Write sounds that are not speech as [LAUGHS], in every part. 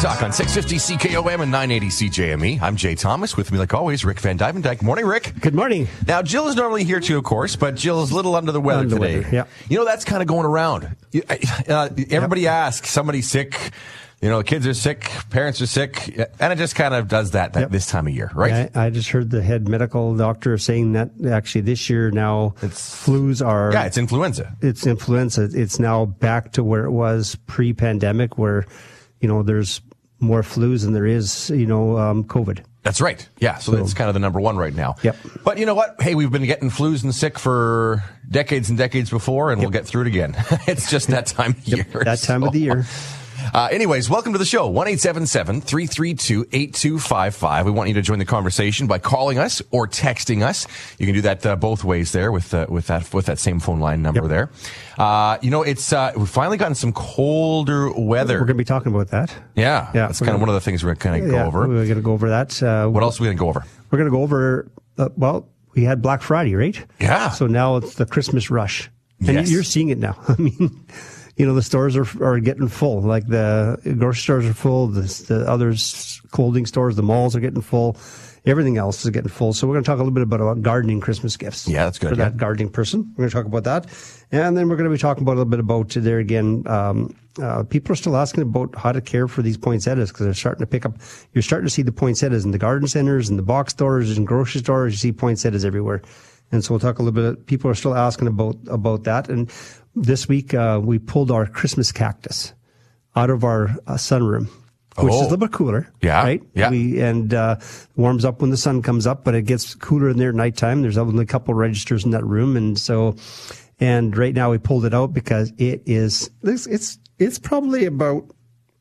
Talk on 650 CKOM and 980 CJME. I'm Jay Thomas. With me, like always, Rick vanDuyvendyk. Morning, Rick. Good morning. Now, Jill is normally here too, of course, but Jill is a little under the weather Under the today. weather, yeah. You know, that's kind of going around. Uh, everybody asks, somebody's sick. You know, the kids are sick, parents are sick, and it just kind of does that, that Yep. this time of year, right? I, I just heard the head medical doctor saying that actually this year now It's- flus are Yeah, it's influenza. it's influenza. It's now back to where it was pre-pandemic, where you know there's more flus than there is you know um, COVID. That's right. Yeah. So, that's kind of the number one right now. Yep. But you know what? Hey, we've been getting flus and sick for decades and decades before, and we'll get through it again. [LAUGHS] it's just that time of year. That time of the year. Uh, anyways, welcome to the show. 1-877-332-8255. We want you to join the conversation by calling us or texting us. You can do that uh, both ways there with uh, with that with that same phone line number Yep. there. Uh, you know, it's uh, we've finally gotten some colder weather. We're going to be talking about that. yeah, Yeah, that's kind of one of the things we're going to go over. We're going to go over that. Uh, What else are we going to go over? We're going to go over. Uh, well, we had Black Friday, right? Yeah. So now it's the Christmas rush, and Yes. you're seeing it now. [LAUGHS] I mean, you know, the stores are are getting full. Like the grocery stores are full. The, the others, clothing stores, the malls are getting full. Everything else is getting full. So we're going to talk a little bit about, about gardening Christmas gifts. Yeah, that's good, For yeah. that gardening person, we're going to talk about that, and then we're going to be talking about a little bit about there again. Um, uh, people are still asking about how to care for these poinsettias because they're starting to pick up. You're starting to see the poinsettias in the garden centers, and the box stores, and grocery stores. You see poinsettias everywhere, and so we'll talk a little bit. People are still asking about about that. And this week uh, we pulled our Christmas cactus out of our uh, sunroom, which is Oh. a little bit cooler. Yeah, right. yeah. We and uh, warms up when the sun comes up, but it gets cooler in there at nighttime. There's only a couple registers in that room, and so and right now we pulled it out because it is it's it's, it's probably about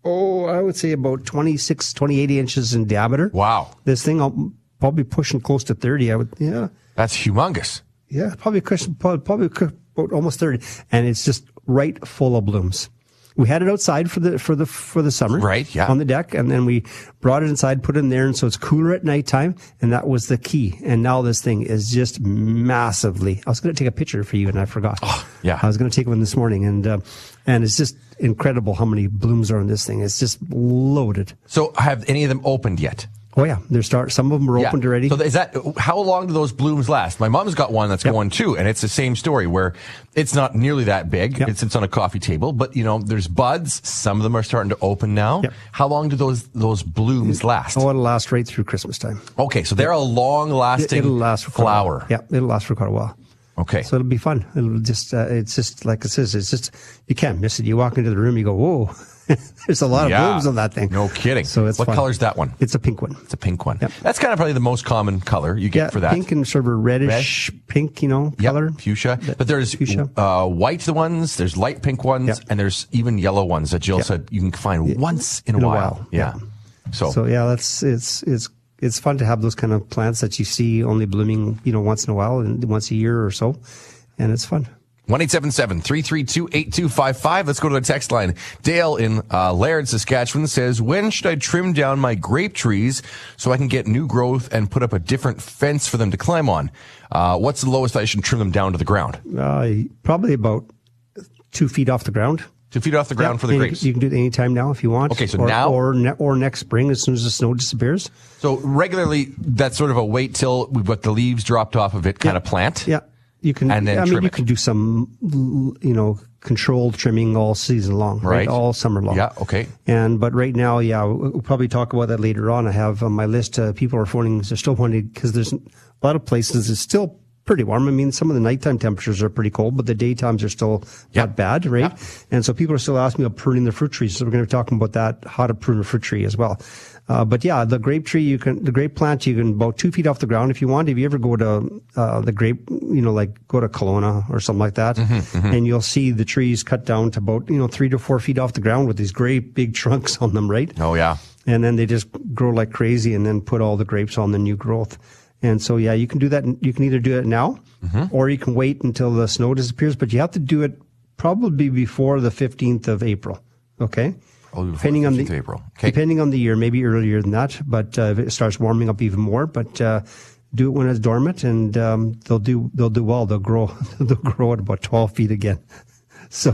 oh I would say about 26, 28 inches in diameter. Wow, This thing I'll probably pushing close to thirty. I would yeah that's humongous. yeah probably probably, probably cu- about almost thirty, and it's just right full of blooms. We had it outside for the for the for the summer, Right, yeah. on the deck, and then we brought it inside, put it in there, and so it's cooler at nighttime, and that was the key. And now this thing is just massively. I was going to take a picture for you, and I forgot. Oh, yeah. I was going to take one this morning, and uh, and it's just incredible how many blooms are on this thing. It's just loaded. So, have any of them opened yet? Oh yeah, they're start. Some of them are opened already. So is that how long do those blooms last? My mom's got one that's Yep. going too, and it's the same story where it's not nearly that big. Yep. It sits on a coffee table, but you know, there's buds. Some of them are starting to open now. Yep. How long do those those blooms last? Oh, it'll last right through Christmas time. Okay, so they're a long lasting It'll last for quite a while. flower. Yeah, it'll last for quite a while. Okay. So it'll be fun. It'll just, uh, it's just like it says, it's just, you can't miss it. You walk into the room, you go, whoa, [LAUGHS] there's a lot of Yeah. blooms on that thing. No kidding. So it's what fun. color's that one? It's a pink one. It's a pink one. Yep. That's kind of probably the most common color you get Yeah, for that. pink and sort of a reddish pink, you know, Yep, color. fuchsia. But there's Fuchsia. Uh, white ones, there's light pink ones, Yep. and there's even yellow ones that Jill said you can find once in a in a while. while, Yeah. yeah. So, So yeah, that's, it's, it's, it's fun to have those kind of plants that you see only blooming, you know, once in a while and once a year or so. And it's fun. 1-877-332-8255. Let's go to the text line. Dale in uh, Laird, Saskatchewan says, when should I trim down my grape trees so I can get new growth and put up a different fence for them to climb on? Uh, what's the lowest I should trim them down to the ground? Uh, probably about two feet off the ground. Two feet off the ground Yeah, for the grapes. You can do it anytime now if you want. Okay, so or, now- or ne- or next spring as soon as the snow disappears. So regularly, that's sort of a wait till we've got the leaves dropped off of it kind of plant. Yeah, you can. And then I mean, you it. can do some, you know, controlled trimming all season long, right? Right. All summer long. Yeah, okay. And but right now, yeah, we'll probably talk about that later on. I have on my list. Uh, people are phoning. They're still wanting because there's a lot of places it's still pretty warm. I mean, some of the nighttime temperatures are pretty cold, but the daytimes are still Yeah. not bad, right? Yeah. And so people are still asking me about pruning the fruit trees. So we're going to be talking about that, how to prune a fruit tree as well. Uh, but yeah, the grape tree, you can, the grape plant, you can about two feet off the ground if you want. If you ever go to, uh, the grape, you know, like go to Kelowna or something like that, and you'll see the trees cut down to about, you know, three to four feet off the ground with these great big trunks on them, right? Oh yeah. and then they just grow like crazy and then put all the grapes on the new growth. And so, yeah, you can do that. You can either do it now or you can wait until the snow disappears, but you have to do it probably before the 15th of April. Okay. Oh, depending the on 15th the of April. Okay. depending on the year, maybe earlier than that, but uh, if it starts warming up even more. But uh, do it when it's dormant, and um, they'll do they'll do well. They'll grow [LAUGHS] they'll grow at about twelve feet again. [LAUGHS] so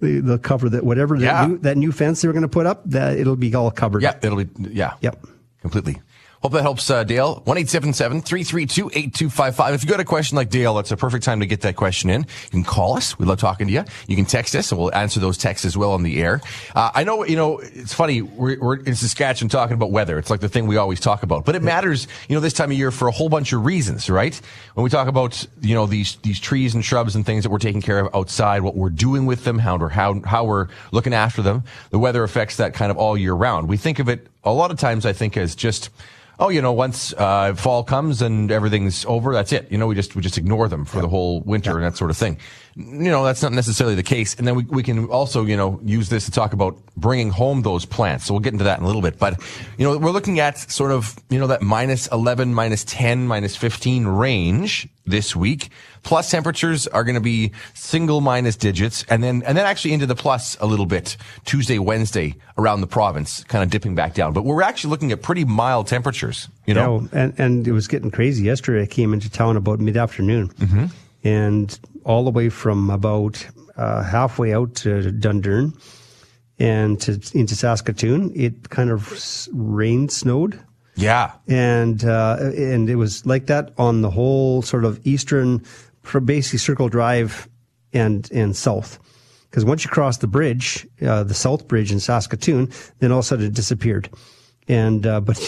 they, they'll cover that whatever that, new, that new fence they're going to put up. That it'll be all covered. Yeah, it'll be, yeah. Yep. Completely. Hope that helps, uh, Dale. 1-877-332-8255. If you got a question like Dale, that's a perfect time to get that question in. You can call us. We love talking to you. You can text us and we'll answer those texts as well on the air. Uh, I know, you know, it's funny. We're, we're in Saskatchewan talking about weather. It's like the thing we always talk about, but it matters, you know, this time of year for a whole bunch of reasons, right? When we talk about, you know, these, these trees and shrubs and things that we're taking care of outside, what we're doing with them, how we're, how, how we're looking after them, the weather affects that kind of all year round. We think of it a lot of times, I think, as just, oh, you know, once uh, fall comes and everything's over, that's it. You know, we just we just ignore them for the whole winter and that sort of thing. You know, that's not necessarily the case. And then we we can also you know use this to talk about bringing home those plants. So we'll get into that in a little bit. But you know, we're looking at sort of you know that minus eleven, minus ten, minus fifteen range this week. Plus temperatures are going to be single minus digits, and then and then actually into the plus a little bit Tuesday, Wednesday around the province, kind of dipping back down. But we're actually looking at pretty mild temperatures. You know, Yeah, and and it was getting crazy yesterday. I came into town about mid afternoon, Mm-hmm. and all the way from about uh, halfway out to Dundurn and to into Saskatoon, it kind of rained, snowed, yeah, and uh, and it was like that on the whole sort of eastern, basically Circle Drive and and south. Because once you cross the bridge, uh, the South Bridge in Saskatoon, then all of a sudden it disappeared. And uh, [LAUGHS] but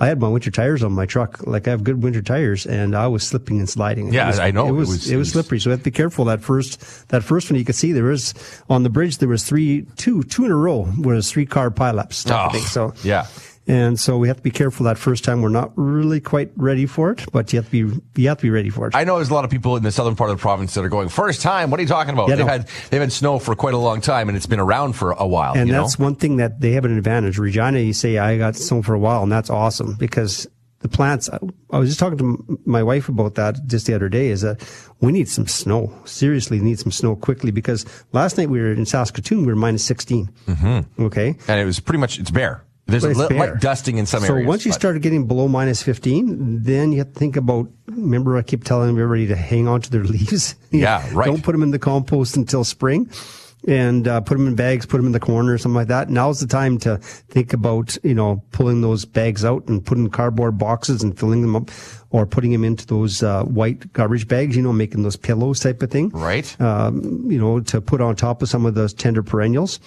I had my winter tires on my truck. Like I have good winter tires, and I was slipping and sliding. Yeah, It was, I know. It was it was- it was- slippery, so we have to be careful. That first that first one you could see there was on the bridge there was three two two in a row was three car pileups. Oh. So yeah. And so we have to be careful that first time. We're not really quite ready for it, but you have to be you have to be ready for it. I know there's a lot of people in the southern part of the province that are going first time. What are you talking about? Yeah, they've no. had they've had snow for quite a long time, and it's been around for a while. and you know? that's one thing that they have an advantage. Regina, you say I got snow for a while, and that's awesome because the plants. I was just talking to my wife about that just the other day. Is that we need some snow. Seriously, need some snow quickly because last night we were in Saskatoon. We were minus 16 Mm-hmm. Okay. and it was pretty much it's bare. There's a it's li- light dusting in some so areas. So once you but- started getting below minus 15, then you have to think about, remember I keep telling everybody to hang on to their [LAUGHS] leaves. Yeah, [LAUGHS] right. Don't put them in the compost until spring and uh, put them in bags, put them in the corner or something like that. Now's the time to think about, you know, pulling those bags out and putting cardboard boxes and filling them up or putting them into those uh, white garbage bags, you know, making those pillows type of thing right? um, you know, to put on top of some of those tender perennials.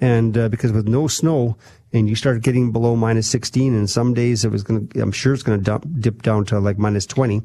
And uh, because with no snow, and you start getting below minus 16, and some days it was going to, I'm sure it's going to dip down to like minus 20,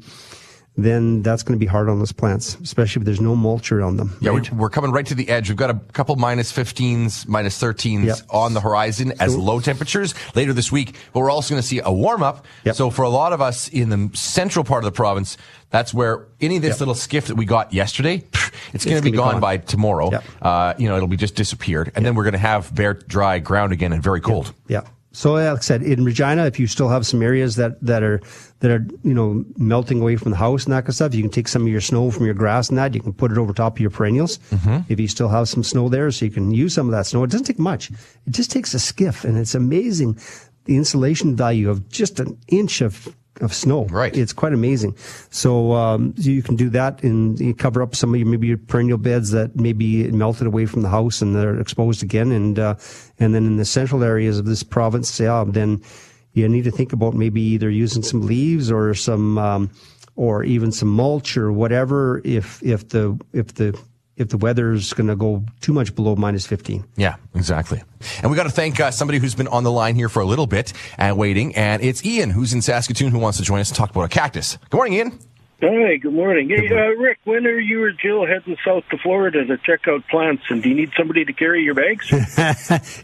then that's going to be hard on those plants, especially if there's no mulch around them. Yeah, right? we're, we're coming right to the edge. We've got a couple minus 15s, minus 13s Yep. on the horizon as low temperatures later this week. But we're also going to see a warm up. Yep. So for a lot of us in the central part of the province, that's where any of this Yep. little skiff that we got yesterday, it's going to be be gone, gone. by tomorrow. Uh, you know, it'll be just disappeared. And then we're going to have bare, dry ground again and very cold. Yeah. So, like I said, in Regina, if you still have some areas that, that are that are you know melting away from the house and that kind of stuff, you can take some of your snow from your grass and that you can put it over top of your perennials. Mm-hmm. If you still have some snow there, so you can use some of that snow. It doesn't take much. It just takes a skiff, and it's amazing the insulation value of just an inch of of snow. Right. It's quite amazing. So um, you can do that and you cover up some of your maybe your perennial beds that maybe melted away from the house and they're exposed again. And uh, and then in the central areas of this province, yeah, then you need to think about maybe either using some leaves or some um, or even some mulch or whatever if if the if the if the weather's going to go too much below minus 15. Yeah, exactly. And we got to thank uh, somebody who's been on the line here for a little bit and waiting. And it's Ian, who's in Saskatoon, who wants to join us to talk about a cactus. Good morning, Ian. Hi, good morning. Hey, uh, Rick, when are you or Jill heading south to Florida to check out plants? And do you need somebody to carry your bags?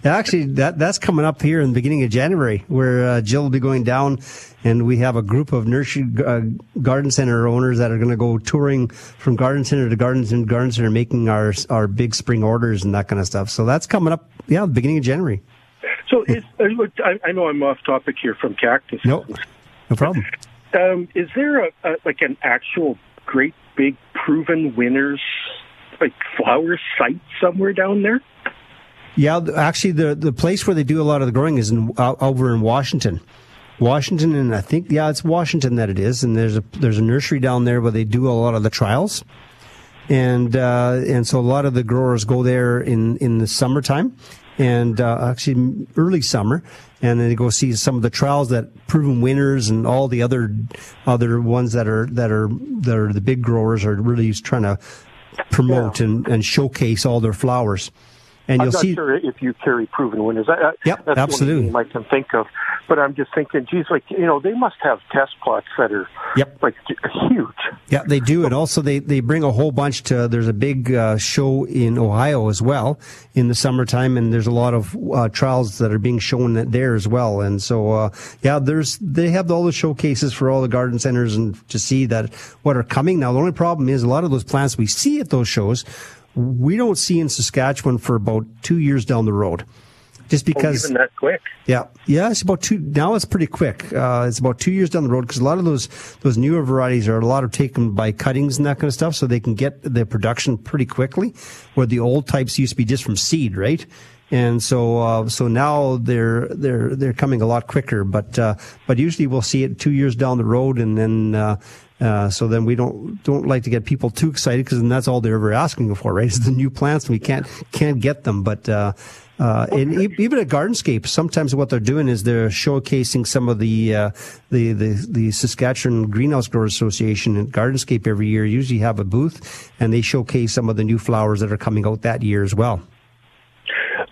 [LAUGHS] Actually, that that's coming up here in the beginning of January, where uh, Jill will be going down, and we have a group of nursery uh, garden center owners that are going to go touring from garden center to garden center, garden center, making our our big spring orders and that kind of stuff. So that's coming up, yeah, the beginning of January. so, uh, I, I know I'm off topic here from cactus. No, no problem. Um, is there a, a like an actual great big proven winners like flower site somewhere down there? Yeah, actually, the the place where they do a lot of the growing is in, uh, over in Washington. Washington, and I think yeah, it's Washington that it is. And there's a there's a nursery down there where they do a lot of the trials. and uh, and so a lot of the growers go there in in the summertime, and uh, actually early summer, and then they go see some of the trials that proven winners and all the other other ones that are that are that are the big growers are really trying to promote Yeah. and, and showcase all their flowers. And I'm you'll not see sure if you carry proven winners. I, I, Yep, that's absolutely. I can think of. But I'm just thinking, geez, like you know, they must have test plots that are Yep. like huge. Yeah, they do. And also, they, they bring a whole bunch to. There's a big uh, show in Ohio as well in the summertime, and there's a lot of uh, trials that are being shown there as well. And so, uh, yeah, there's they have all the showcases for all the garden centers and to see that what are coming. Now, the only problem is a lot of those plants we see at those shows, we don't see in Saskatchewan for about two years down the road. Just Oh, because even that quick. yeah, yeah, it's about two. Now it's pretty quick. Uh, it's about two years down the road because a lot of those those newer varieties are a lot of taken by cuttings and that kind of stuff, so they can get the production pretty quickly. Where the old types used to be just from seed, right? And so, uh, so now they're they're they're coming a lot quicker. But uh, but usually we'll see it two years down the road, and then. Uh, uh, so then we don't don't like to get people too excited because then that's all they're ever asking for, right? [LAUGHS] Is the new plants. We can't can't get them, but uh, uh, and e- even at Gardenscape, sometimes what they're doing is they're showcasing some of the uh, the, the the Saskatchewan Greenhouse Growers Association at Gardenscape every year. Usually have a booth and they showcase some of the new flowers that are coming out that year as well.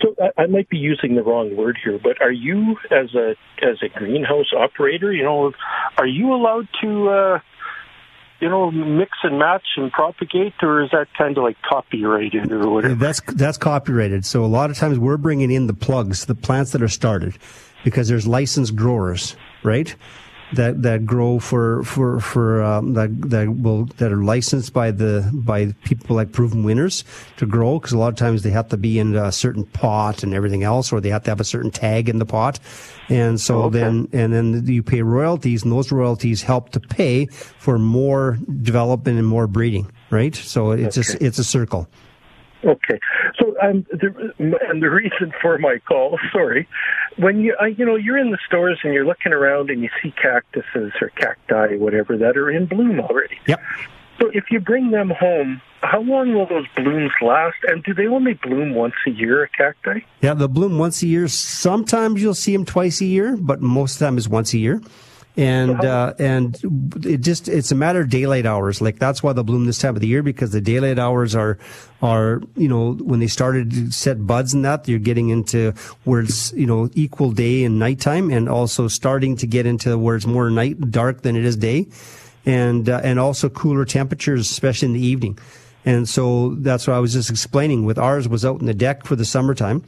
So I might be using the wrong word here, but are you as a as a greenhouse operator, you know, are you allowed to uh you know, mix and match and propagate, or is that kind of like copyrighted or whatever? That's that's copyrighted. So a lot of times we're bringing in the plugs, the plants that are started, because there's licensed growers, right? That that grow for for for um, that that will that are licensed by the by people like proven winners to grow because a lot of times they have to be in a certain pot and everything else, or they have to have a certain tag in the pot, and so Okay. then and then you pay royalties, and those royalties help to pay for more development and more breeding, right? So it's a it's a circle. Okay, so um, the, and the reason for my call, [LAUGHS] sorry, when you uh, you know you're in the stores and you're looking around and you see cactuses or cacti, whatever, that are in bloom already. Yep. So if you bring them home, how long will those blooms last? And do they only bloom once a year, a cacti? Yeah, they'll bloom once a year. Sometimes you'll see them twice a year, but most of the time is once a year. And uh, and it just it's a matter of daylight hours. Like that's why they'll bloom this time of the year because the daylight hours are are you know when they started to set buds and that you're getting into where it's you know equal day and nighttime, and also starting to get into where it's more night dark than it is day, and uh, and also cooler temperatures, especially in the evening. And so that's what I was just explaining with ours was out in the deck for the summertime.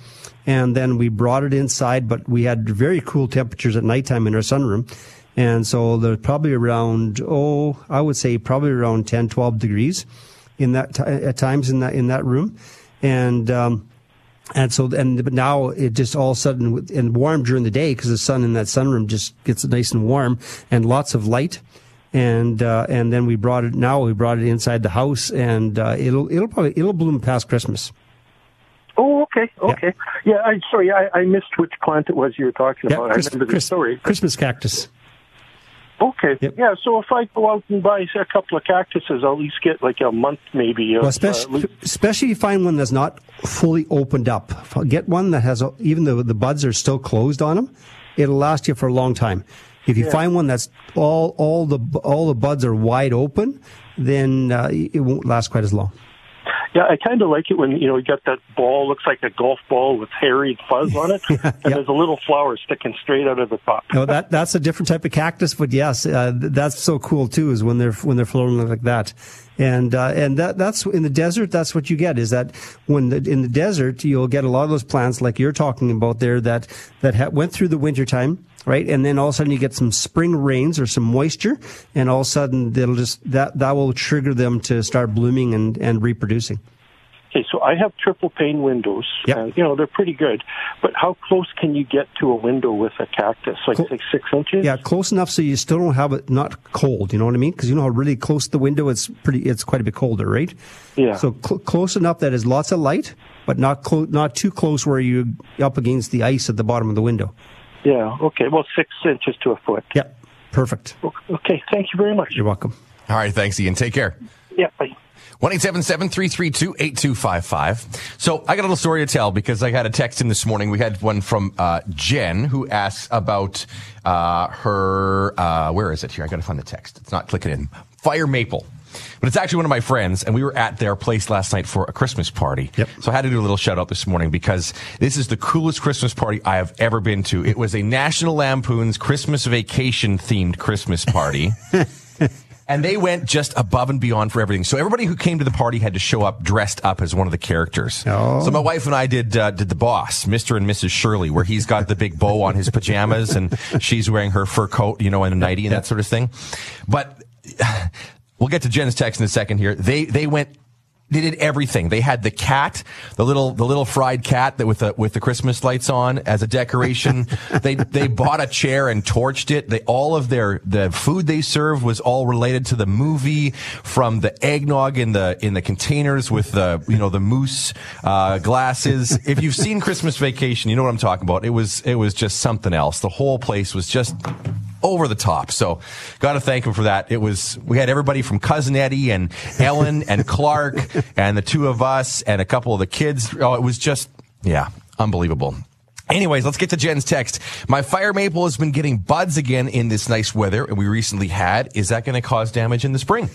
And then we brought it inside, but we had very cool temperatures at nighttime in our sunroom. And so there's probably around, oh, I would say probably around 10, 12 degrees in that, ti at times in that, in that room. And, um, and so, and but now it just all of a sudden and warm during the day because the sun in that sunroom just gets nice and warm and lots of light. And uh, and then we brought it. Now we brought it inside the house, and uh, it'll it'll probably it'll bloom past Christmas. Oh, okay, okay. Yeah, I sorry, I, I missed which plant it was you were talking about. Chris- I remember the Chris- story. Christmas cactus. Okay, Yep. yeah. So if I go out and buy say, a couple of cactuses, I'll at least get like a month, maybe. Of, Well, uh, especially, le- especially if you find one that's not fully opened up. Get one that has, even though the buds are still closed on them, it'll last you for a long time. If you Yeah. find one that's all, all the, all the buds are wide open, then uh, it won't last quite as long. Yeah, I kind of like it when you know you got that ball, looks like a golf ball with hairy fuzz on it, [LAUGHS] and there's a little flower sticking straight out of the top. No, that that's a different type of cactus, but yes, uh, that's so cool too. Is when they're when they're flowing like that, and uh, and that that's in the desert. That's what you get. Is that when the, in the desert you'll get a lot of those plants like you're talking about there that that ha- went through the winter time. Right, and then all of a sudden you get some spring rains or some moisture, and all of a sudden they'll just that that will trigger them to start blooming and, and reproducing. Okay, so I have triple pane windows. Yep. and, you know they're pretty good, but how close can you get to a window with a cactus? Like six inches? Yeah, close enough so you still don't have it not cold. You know what I mean? Because you know how really close to the window it's pretty. It's quite a bit colder, right? Yeah. So cl- close enough that is lots of light, but not clo- not too close where you're up against the ice at the bottom of the window. Yeah. Okay. Well, six inches to a foot. Yep, perfect. Okay. Thank you very much. You're welcome. All right, thanks, Ian. Take care. Yeah. Bye. One eight seven seven three three two eight two five five. So I got a little story to tell because I got a text in this morning. We had one from uh, Jen who asks about uh, her. Uh, where is it here? I got to find the text. It's not clicking in. Fire Maple. But it's actually one of my friends, and we were at their place last night for a Christmas party. Yep. So I had to do a little shout out this morning because this is the coolest Christmas party I have ever been to. It was a National Lampoon's Christmas vacation themed Christmas party. [LAUGHS] And they went just above and beyond for everything. So everybody who came to the party had to show up dressed up as one of the characters. Oh. So my wife and I did uh, did the boss, Mr. and Mrs. Shirley, where he's got the big bow on his pajamas and she's wearing her fur coat, you know, and a nightie and that sort of thing. But we'll get to Jen's text in a second here. They they went they did everything. They had the cat, the little the little fried cat that with the with the Christmas lights on as a decoration. [LAUGHS] they they bought a chair and torched it. They all of their the food they served was all related to the movie, from the eggnog in the in the containers with the you know the moose uh, glasses. if you've seen Christmas Vacation, you know what I'm talking about. It was it was just something else. The whole place was just over the top. So, got to thank him for that. It was we had everybody from cousin Eddie and Ellen and Clark [LAUGHS] and the two of us and a couple of the kids. Oh, it was just yeah, unbelievable. Anyways, let's get to Jen's text. My fire maple has been getting buds again in this nice weather and we recently had. Is that going to cause damage in the spring?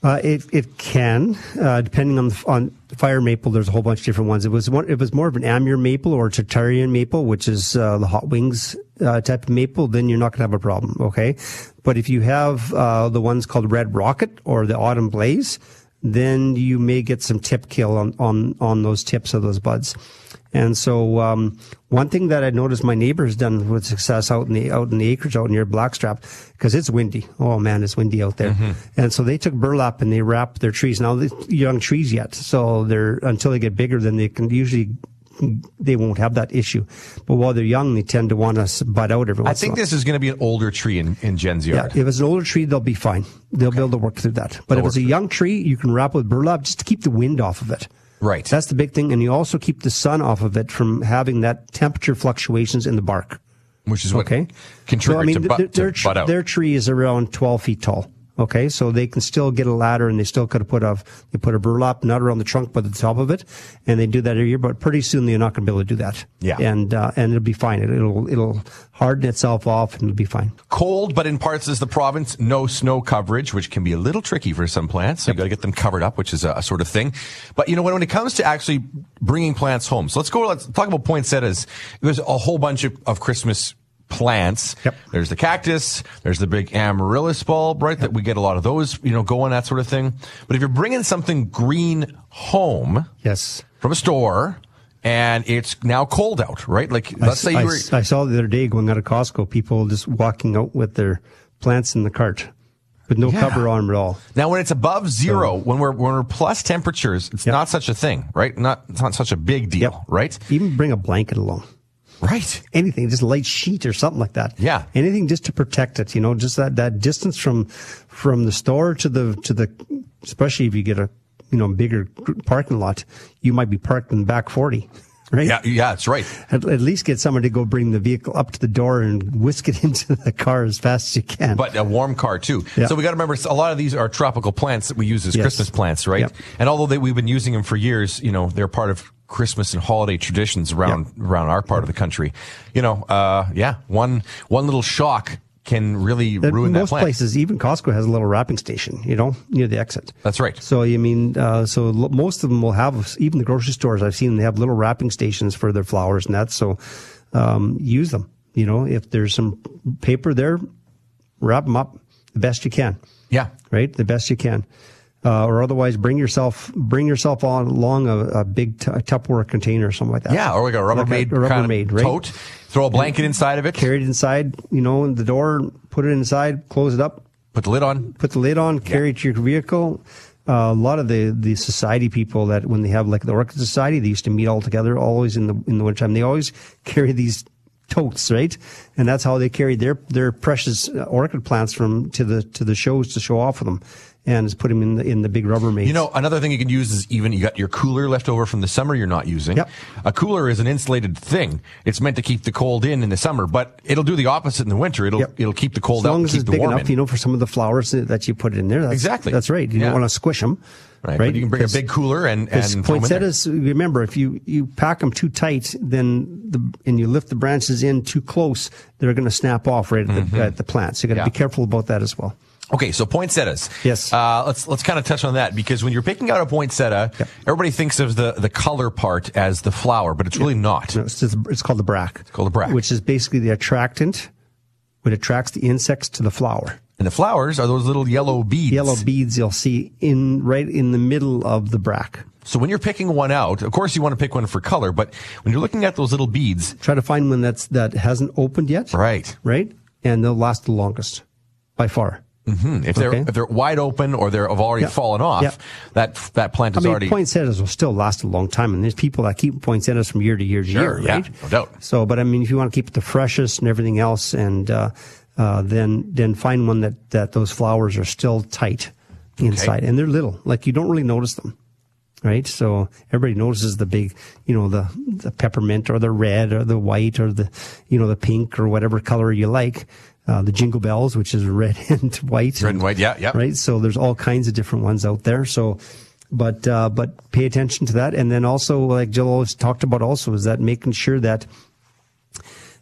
Uh, it it can, uh, depending on the, on fire maple. There's a whole bunch of different ones. It was one, it was more of an Amur maple or Tatarian maple, which is uh, the hot wings uh, type of maple. Then you're not going to have a problem. Okay, but if you have uh, the ones called Red Rocket or the Autumn Blaze, then you may get some tip kill on on on those tips of those buds. And so, um, one thing that I noticed my neighbor has done with success out in the out in the acreage out near Blackstrap because it's windy. Oh man, it's windy out there. And so they took burlap and they wrapped their trees. Now they're young trees yet, so they're until they get bigger, then they can usually they won't have that issue. But while they're young, they tend to want to bud out every I think in this is going to be an older tree in, in Jen's yard. Yeah, if it's an older tree, they'll be fine. They'll be able to work through that. But They'll if it's a young tree, you can wrap with burlap just to keep the wind off of it. Right. That's the big thing. And you also keep the sun off of it from having that temperature fluctuations in the bark. Which is what Okay. can So, trigger I mean, to, bu- their, to bud out. their tree is around 12 feet tall. Okay. So they can still get a ladder and they still could have put a, they put a burlap, not around the trunk, but the top of it. And they do that every year, but pretty soon they're not going to be able to do that. Yeah. And, uh, and it'll be fine. It, it'll, it'll harden itself off and it'll be fine. Cold, but in parts of the province, no snow coverage, which can be a little tricky for some plants. So you got to get them covered up, which is a, a sort of thing. But you know, when, when it comes to actually bringing plants home, so let's go, let's talk about poinsettias. There's a whole bunch of, of Christmas plants. Yep. There's the cactus. There's the big amaryllis bulb, right? That we get a lot of those, you know, going, that sort of thing. But if you're bringing something green home Yes. from a store, and it's now cold out, right? Like, let's say I, you were, I saw the other day going out of Costco, people just walking out with their plants in the cart with no Yeah. cover on at all. Now, when it's above zero, when we're when we're plus temperatures, it's Yep. not such a thing, right? Not it's not such a big deal, Yep. right? Even bring a blanket along. Right. Anything, just a light sheet or something like that. Yeah. Anything just to protect it, you know, just that, that distance from, from the store to the, to the, especially if you get a, you know, bigger parking lot, you might be parked in the back 40, [LAUGHS] right? Yeah, yeah, that's right. At, at least get somebody to go bring the vehicle up to the door and whisk it [LAUGHS] into the car as fast as you can. But a warm car too. Yeah. So we got to remember a lot of these are tropical plants that we use as Yes. Christmas plants, right? And although they, we've been using them for years, you know, they're part of Christmas and holiday traditions around around our part of the country. You know, uh, yeah, one one little shock can really That ruin that most plant. places, even Costco has a little wrapping station, you know, near the exit. That's right. So you mean, uh, so lo- most of them will have, even the grocery stores I've seen, they have little wrapping stations for their flowers and that. So um, use them. You know, if there's some paper there, wrap them up the best you can. Yeah. Right, the best you can. Uh, or otherwise, bring yourself bring yourself on along a, a big t- Tupperware container or something like that. Yeah, or like a Rubbermaid Like a kind Rubbermaid, right? tote. Throw a blanket inside of it. Carry it inside, you know, in the door, put it inside, close it up, Put the lid on. put the lid on, carry it to your vehicle. Uh, a lot of the, the society people that when they have like the Orchid Society, they used to meet all together always in the in the wintertime. They always [LAUGHS] carry these totes, right? And that's how they carry their their precious uh, orchid plants from to the to the shows to show off of them. And just put them in the in the big Rubbermaid. You know, another thing you can use is even you got your cooler left over from the summer you're not using. Yep. A cooler is an insulated thing. It's meant to keep the cold in in the summer, but it'll do the opposite in the winter. It'll Yep. it'll keep the cold as out long and as keep it's the big warm enough, in. you know, for some of the flowers that you put in there. That's, Exactly. That's right. You Yeah. don't want to squish them. Right, Right. but you can bring a big cooler and and throw 'em in there. poinsettias, remember, if you, you pack them too tight, then the and you lift the branches in too close, they're going to snap off right at the, at the plant. So you got to Mm-hmm. Yeah. be careful about that as well. Okay, so poinsettias. Yes. Uh, let's let's kind of touch on that because when you're picking out a poinsettia, Yep. everybody thinks of the the color part as the flower, but it's really not. No, it's, just, it's called the bract. It's called the bract. which is basically the attractant, which attracts the insects to the flower. And the flowers are those little yellow beads. Yellow beads you'll see in right in the middle of the bract. So when you're picking one out, of course you want to pick one for color, but when you're looking at those little beads, Try to find one that's that hasn't opened yet. right? Right, and they'll last the longest, by far. Hmm, If they're Okay. if they're wide open or they're have already Yeah. fallen off, Yeah. that that plant is already. I mean, already poinsettias will still last a long time, and there's people that keep poinsettias from year to year to Sure, year, yeah, right? no doubt. So, but I mean, if you want to keep it the freshest and everything else, and uh, uh, then then find one that that those flowers are still tight inside, and they're little, like you don't really notice them, right? So everybody notices the big, you know, the the peppermint or the red or the white or the you know the pink or whatever color you like. Uh, the jingle bells, which is red [LAUGHS] and white, Red and white, yeah, yeah. right? So there's all kinds of different ones out there. So, but uh, but pay attention to that, and then also like Jill always talked about, also is that making sure that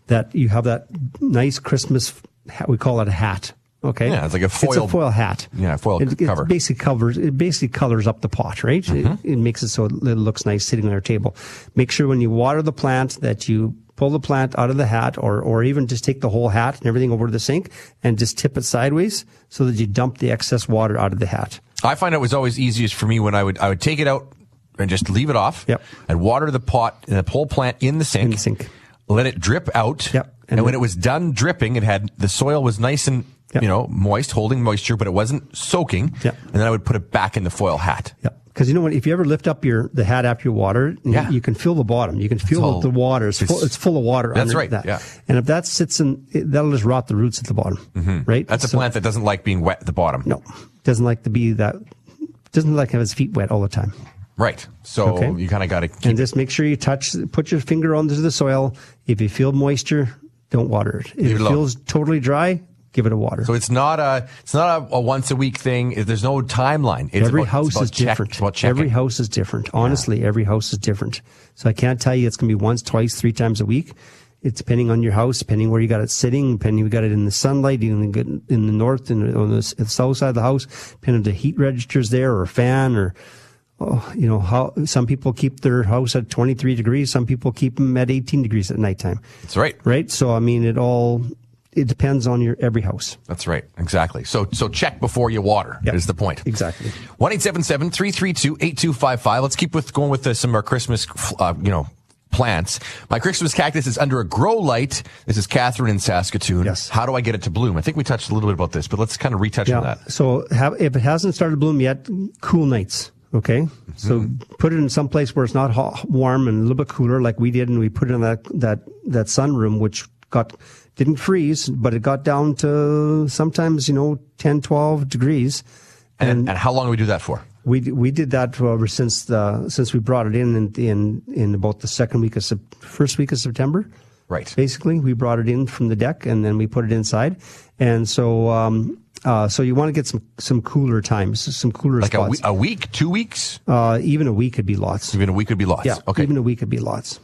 that you have that nice Christmas. hat- We call it a hat. Okay. Yeah, it's like a foil. It's a foil hat. Yeah, foil it, it basically covers. It basically colors up the pot, right? Mm-hmm. It, it makes it so it looks nice sitting on your table. Make sure when you water the plant that you pull the plant out of the hat, or or even just take the whole hat and everything over to the sink and just tip it sideways so that you dump the excess water out of the hat. I find it was always easiest for me when I would I would take it out and just leave it off. Yep. I'd water the pot and the whole plant in the sink. In the sink. Let it drip out. Yep. And, And when it was done dripping, it had the soil was nice and Yep. you know moist, holding moisture, but it wasn't soaking. Yep. And then I would put it back in the foil hat. Yeah. Because you know what? If you ever lift up your the hat after you water Yeah. you, you can feel the bottom. You can feel all- the water is full, it's- it's full of water. That's right, That. yeah. And if that sits in, it, that'll just rot the roots at the bottom. Mm-hmm. Right. That's a So- plant that doesn't like being wet at the bottom. No, doesn't like to be that. Doesn't like to have his feet wet all the time. Right. So Okay. you kind of got to keep and just make sure you touch, put your finger onto the soil. If you feel moisture, don't water it. If it it feels totally dry, give it a water. So it's not a it's not a, a once a week thing. There's no timeline. It's every about, house is check- different. Every house is different. Honestly, every house is different. So I can't tell you it's going to be once, twice, three times a week. It's depending on your house, depending where you got it sitting, depending you got it in the sunlight, in the, in the north, and on the south side of the house, depending on the heat registers there or fan or, oh, you know, how some people keep their house at 23 degrees. Some people keep them at 18 degrees at nighttime. That's right. Right. So, I mean, it all, it depends on your every house. That's right. Exactly. So so check before you water Yep. is the point. Exactly. One eight seven seven three three two eight two five five. Let's keep with going with uh, some of our Christmas, uh, you know, plants. My Christmas cactus is under a grow light. This is Catherine in Saskatoon. Yes. How do I get it to bloom? I think we touched a little bit about this, but let's kind of retouch on that. So have, if it hasn't started to bloom yet, cool nights. Okay. So Mm-hmm. put it in some place where it's not hot, warm and a little bit cooler, like we did, and we put it in that that that sunroom, which got didn't freeze, but it got down to sometimes you know 10, 12 degrees. And, and how long do we do that for? We we did that since the since we brought it in in in, in about the second week of first week of September. Right. Basically, we brought it in from the deck and then we put it inside, and so um, uh, so you want to get some some cooler times, some cooler Like a, spots. we- a week, two weeks, uh, even a week could be lots. even a week would be lots. Yeah, Okay. even a week could be lots.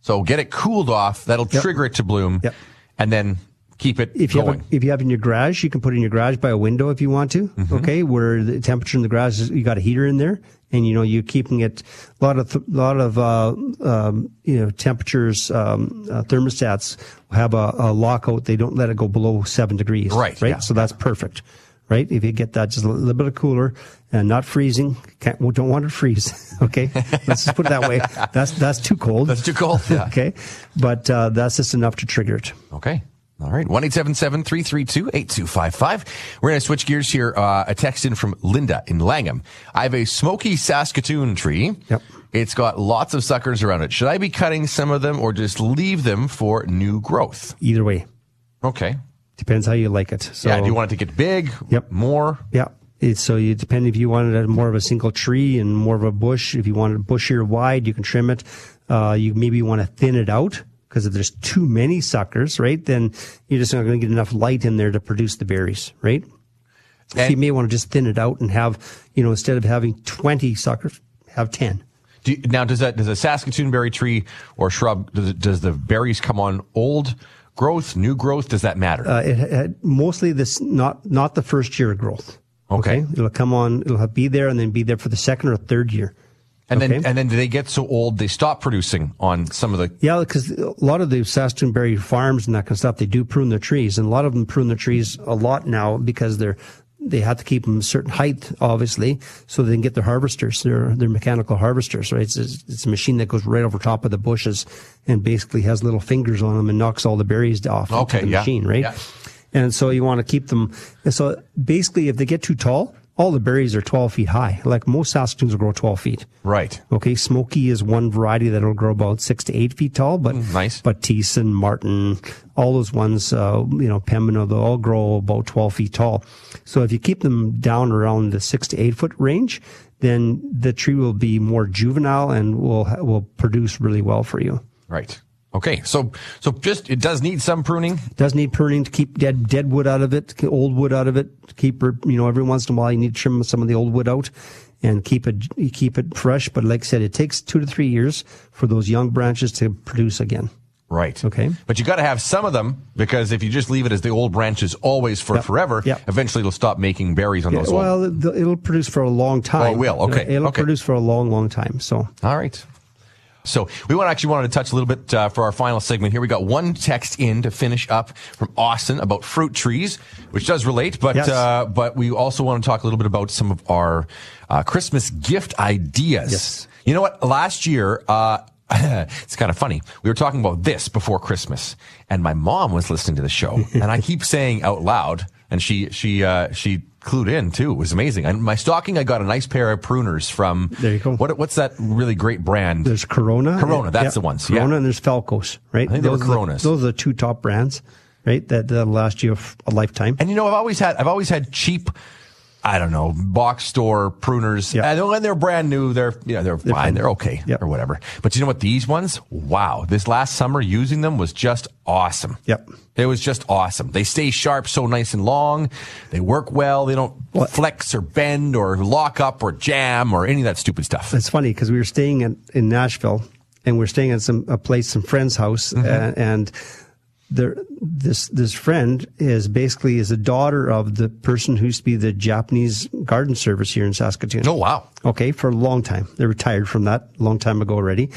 so get it cooled off. That'll Yep. trigger it to bloom. Yep. And then keep it If you going. have a, if you have it in your garage, you can put it in your garage by a window if you want to. Mm-hmm. Okay, where the temperature in the garage is, you got a heater in there, and you know you're keeping it a lot of th- lot of uh, um, you know temperatures um, uh, thermostats have a, a lockout. They don't let it go below seven degrees. Right, Right. yeah. So that's perfect. Right. If you get that just a little bit of cooler and not freezing, can't, we don't want it to freeze. [LAUGHS] Okay. Let's just put it that way. [LAUGHS] That's that's too cold. That's too cold. Yeah. [LAUGHS] okay. But uh, that's just enough to trigger it. Okay. All right. 1 332 8255. We're going to switch gears here. Uh, a text in from Linda in Langham. I have a smoky Saskatoon tree. Yep. It's got lots of suckers around it. Should I be cutting some of them or just leave them for new growth? Either way. Okay. Depends how you like it. So, yeah. Do you want it to get big? Yep. More? Yeah. It's, so you depend if you wanted a, more of a single tree and more of a bush. If you wanted a bushier wide, you can trim it. Uh, you maybe want to thin it out because if there's too many suckers, right, then you're just not going to get enough light in there to produce the berries, right? so you may want to just thin it out and have, you know, instead of having 20 suckers, have 10. Do you, now, does that does a Saskatoon berry tree or shrub does, it, does the berries come on old growth, new growth? Does that matter? Uh, it, it, mostly this not not the first year of growth. Okay. it'll come on. It'll have, be there and then be there for the second or third year. and okay. then and then do they get so old they stop producing on some of the Yeah, because a lot of the Saskatoon berry farms and that kind of stuff, they do prune their trees, and a lot of them prune their trees a lot now because they're they have to keep them a certain height, obviously, so they can get their harvesters, their their mechanical harvesters. Right, it's, it's a machine that goes right over top of the bushes and basically has little fingers on them and knocks all the berries off Okay, the yeah, machine. Right, yeah. and so you want to keep them. And so basically, if they get too tall, all the berries are 12 feet high. Like most Saskatoons will grow 12 feet. right? Okay, Smoky is one variety that'll grow about six to eight feet tall, but Mm, nice. But Thiessen, Martin, all those ones, uh, you know, Pembina, they'll all grow about twelve feet tall. So if you keep them down around the six to eight foot range, then the tree will be more juvenile and will will produce really well for you. Right. Okay. So so just it does need some pruning. does need pruning to keep dead dead wood out of it, old wood out of it. To Keep you know every once in a while you need to trim some of the old wood out and keep it keep it fresh. But like I said, it takes two to three years for those young branches to produce again. Right. Okay. But you got to have some of them because if you just leave it as the old branches always for Yep. forever, Yep. eventually it'll stop making berries on those old. well, it- it'll produce for a long time. Oh, it will. Okay. It'll Okay. produce for a long, long time. So All right. So we want actually wanted to touch a little bit uh, for our final segment here. We got one text in to finish up from Austin about fruit trees, which does relate, but Yes. uh, but we also want to talk a little bit about some of our uh, Christmas gift ideas. Yes. You know what? Last year, uh, [LAUGHS] it's kind of funny. We were talking about this before Christmas, and my mom was listening to the show, [LAUGHS] and I keep saying out loud, and she she uh, she clued in too. It was amazing. And my stocking, I got a nice pair of pruners from. There you go. What what's that really great brand? there's Corona. Corona, that's Yeah, the ones, Corona yeah. and there's Felcos, right? I think they were those are the- Coronas. those are the two top brands, right? That that last you a lifetime. And you know, I've always had I've always had cheap. I don't know, box store pruners. Yeah. And when they're brand new, they're yeah, they're, fine, fine. they're okay Yep. or whatever. But you know what? These ones, wow! This last summer using them was just awesome. Yep. it was just awesome. They stay sharp, so nice and long. They work well. They don't What? flex or bend or lock up or jam or any of that stupid stuff. It's funny because we were staying in, in Nashville and we are staying at some a place, some friend's house, Mm-hmm. and, and there this this friend is basically is a daughter of the person who used to be the Japanese garden service here in Saskatoon. Oh wow! Okay, for a long time. They retired from that a long time ago already.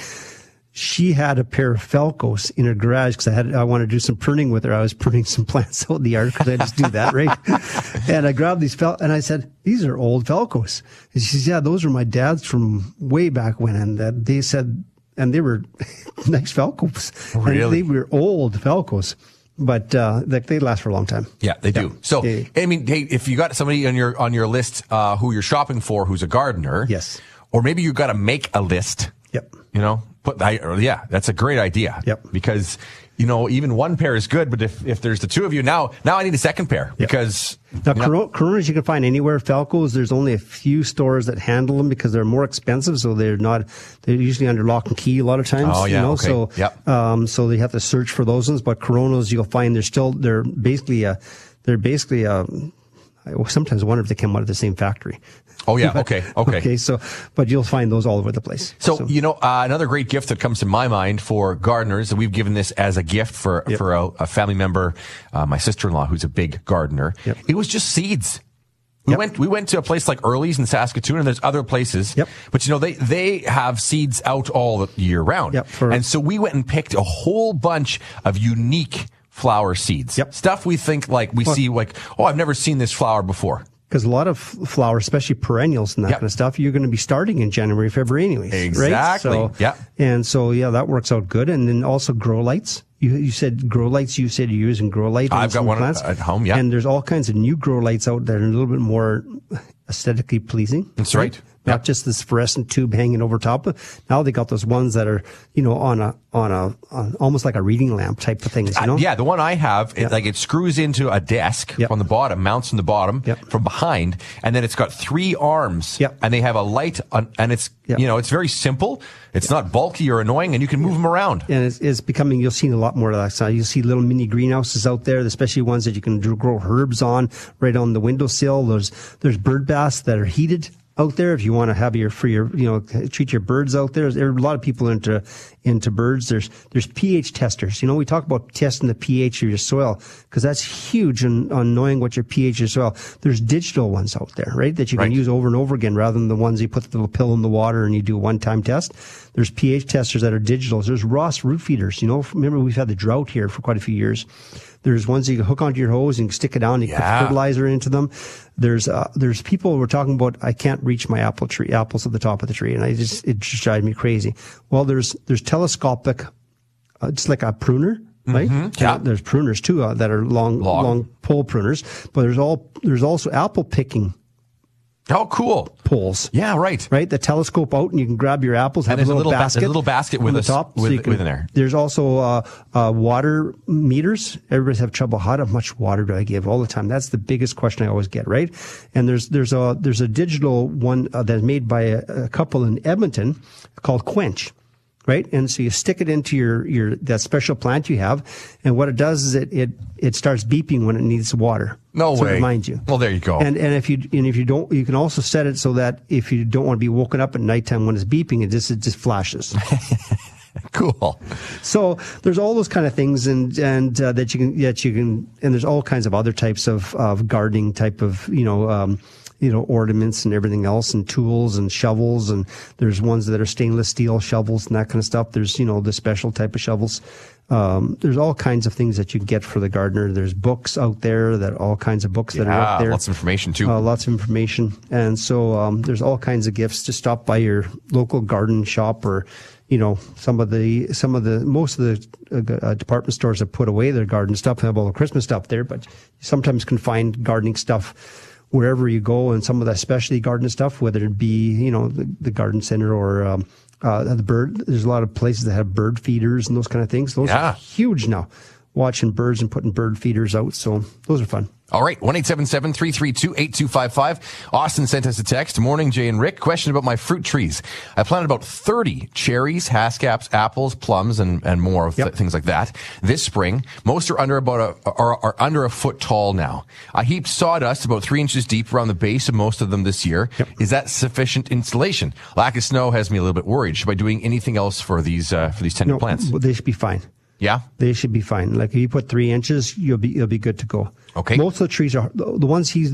She had a pair of Felcos in her garage because I had I wanted to do some pruning with her. I was [LAUGHS] pruning some plants out in the yard because I just do that, right? [LAUGHS] and I grabbed these Fal and I said, "These are old Felcos." And she says, "Yeah, those are my dad's from way back when." And that they said, and they were [LAUGHS] nice Felcos. And Really? they were old Felcos, but uh, like they last for a long time. Yeah, they do. So, Yeah. I mean, hey, if you got somebody on your on your list uh, who you're shopping for, who's a gardener, Yes. or maybe you got to make a list. Yep. You know, put I, yeah, that's a great idea. Yep. Because you know, even one pair is good, but if if there's the two of you now, now I need a second pair because Now, you know- you can find anywhere. Felcos, there's only a few stores that handle them because they're more expensive, so they're not. They're usually under lock and key a lot of times. Oh, yeah, you know, okay. so Yep. um, so they have to search for those ones. But Coronas, you'll find they're still they're basically a they're basically a. I sometimes wonder if they came out of the same factory. Oh yeah, [LAUGHS] okay, okay. Okay, so but you'll find those all over the place. So, you know, uh, another great gift that comes to my mind for gardeners, and we've given this as a gift for Yep. for a, a family member, uh, my sister-in-law, who's a big gardener. Yep. It was just seeds. We Yep. went we went to a place like Early's in Saskatoon, and there's other places. Yep. But you know, they they have seeds out all the year round. Yep, for- and so we went and picked a whole bunch of unique flower seeds. Yep. Stuff we think like we Well- see like, oh, I've never seen this flower before. because a lot of flowers, especially perennials and that Yep. kind of stuff, you're going to be starting in January, February, anyways. Exactly. Right? So, Yep. And so, yeah, that works out good. And then also grow lights. You, you said grow lights. You said you're using grow light. on I've got one plants. at home, yeah. And there's all kinds of new grow lights out there, and a little bit more aesthetically pleasing. That's right. Not just this fluorescent tube hanging over top. Now they got those ones that are, you know, on a on a on almost like a reading lamp type of things. You know? Uh, yeah, the one I have, it, like it screws into a desk Yep. on the bottom, mounts on the bottom Yep. from behind, and then it's got three arms. Yep. And they have a light, on, and it's you know it's very simple. It's not bulky or annoying, and you can move them around. and it's, it's becoming you'll see a lot more of that side. You'll see little mini greenhouses out there, especially ones that you can grow herbs on right on the windowsill. There's there's bird baths that are heated out there if you want to have your for your you know treat your birds out there. There are a lot of people into into birds. There's there's pH testers. You know we talk about testing the pH of your soil because that's huge on, on knowing what your pH of your soil. There's digital ones out there, right? That you can Right. use over and over again rather than the ones you put the little pill in the water and you do a one time test. There's pH testers that are digital. There's Ross root feeders. You know, remember we've had the drought here for quite a few years. There's ones that you can hook onto your hose and you stick it down. You Yeah. put fertilizer into them. There's uh, there's people who are talking about I can't reach my apple tree apples at the top of the tree, and I just it just drives me crazy. Well, there's there's telescopic, uh, just like a pruner. Right? Yeah. And There's pruners too uh, that are long, Long. long pole pruners, but there's all there's also apple picking Oh, cool. poles Yeah, right. right? The telescope out, and you can grab your apples. And have there's a little ba- basket, there's a little basket on with the top, with- you can, within there. There's also uh, uh, water meters. Everybody's have trouble. How much water do I give all the time? That's the biggest question I always get, right? And there's there's a there's a digital one uh, that's made by a, a couple in Edmonton called Quench. Right, and so you stick it into your your that special plant you have, and what it does is it it it starts beeping when it needs water. No so way. It reminds you. Well, there you go. And and if you and if you don't, you can also set it so that if you don't want to be woken up at nighttime when it's beeping, it just it just flashes. [LAUGHS] Cool. so there's all those kind of things, and and uh, that you can that you can, and there's all kinds of other types of of gardening type of you know. Um, you know, ornaments and everything else and tools and shovels. And there's ones that are stainless steel shovels and that kind of stuff. There's, you know, the special type of shovels. Um, there's all kinds of things that you can get for the gardener. There's books out there that all kinds of books that are out there. lots of information too. Uh, lots of information. And so um, there's all kinds of gifts. Just stop by your local garden shop or, you know, some of the, some of the, most of the uh, department stores have put away their garden stuff, have all the Christmas stuff there, but you sometimes can find gardening stuff wherever you go and some of the specialty garden stuff, whether it be, you know, the, the garden center or, um, uh, the bird, there's a lot of places that have bird feeders and those kind of things. Those Yeah. are huge now, watching birds and putting bird feeders out. So those are fun. All right, 1-877-332-8255. Austin sent us a text. Morning, Jay and Rick. Question about my fruit trees. I planted about 30 cherries, haskaps, apples, plums, and, and more th- Yep. things like that this spring. Most are under about a, are, are under a foot tall now. I heaped sawdust about three inches deep around the base of most of them this year. Yep. Is that sufficient insulation? Lack of snow has me a little bit worried. Should I be doing anything else for these, uh, for these tender plants? but they should be fine. Yeah? They should be fine. Like if you put three inches, you'll be you'll be good to go. Okay. Most of the trees are the ones he's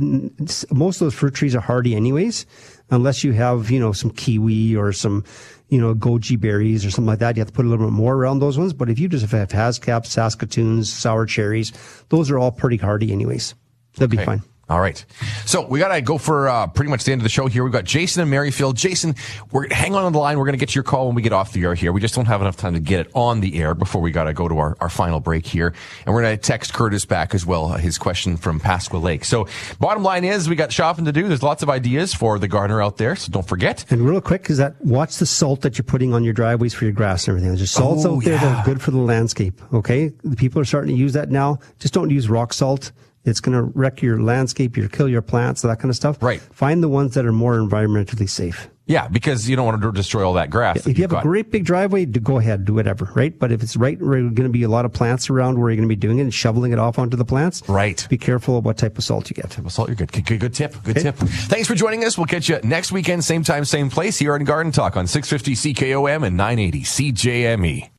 most of those fruit trees are hardy anyways, unless you have you know some kiwi or some you know goji berries or something like that. You have to put a little bit more around those ones. But if you just have haskaps, saskatoons, sour cherries, those are all pretty hardy anyways. They'll be fine. All right. So we got to go for uh, pretty much the end of the show here. We've got Jason and Maryfield. Jason, we're hang on on the line. We're going to get to your call when we get off the air here. We just don't have enough time to get it on the air before we got to go to our, our final break here. And we're going to text Curtis back as well, uh, his question from Pasqua Lake. So bottom line is we got shopping to do. There's lots of ideas for the gardener out there. So don't forget. And real quick, is that watch the salt that you're putting on your driveways for your grass and everything. There's just salts Oh, out there that are good for the landscape. Okay, the people are starting to use that now. Just don't use rock salt. It's going to wreck your landscape, your kill your plants, that kind of stuff. Right. Find the ones that are more environmentally safe. Yeah, because you don't want to destroy all that grass. that If you you've have a great big driveway, do go ahead, do whatever, right? But if it's right where you're going to be a lot of plants around where you're going to be doing it and shoveling it off onto the plants, Right. Be careful of what type of salt you get. Well, Salt, you're good. Good, good, good tip. Good Okay. tip. Thanks for joining us. We'll catch you next weekend, same time, same place here on Garden Talk on 650 CKOM and 980 CJME.